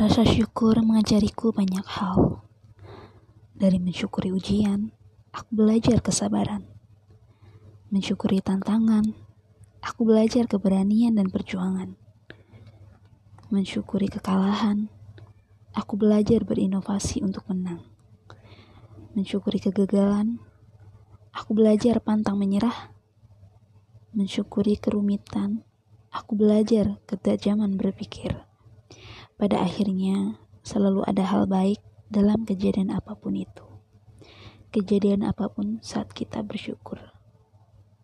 Rasa syukur mengajariku banyak hal. Dari mensyukuri ujian, aku belajar kesabaran. Mensyukuri tantangan, aku belajar keberanian dan perjuangan. Mensyukuri kekalahan, aku belajar berinovasi untuk menang. Mensyukuri kegagalan, aku belajar pantang menyerah. Mensyukuri kerumitan, aku belajar ketajaman berpikir. Pada akhirnya, selalu ada hal baik dalam kejadian apa pun itu. Kejadian apa pun saat kita bersyukur.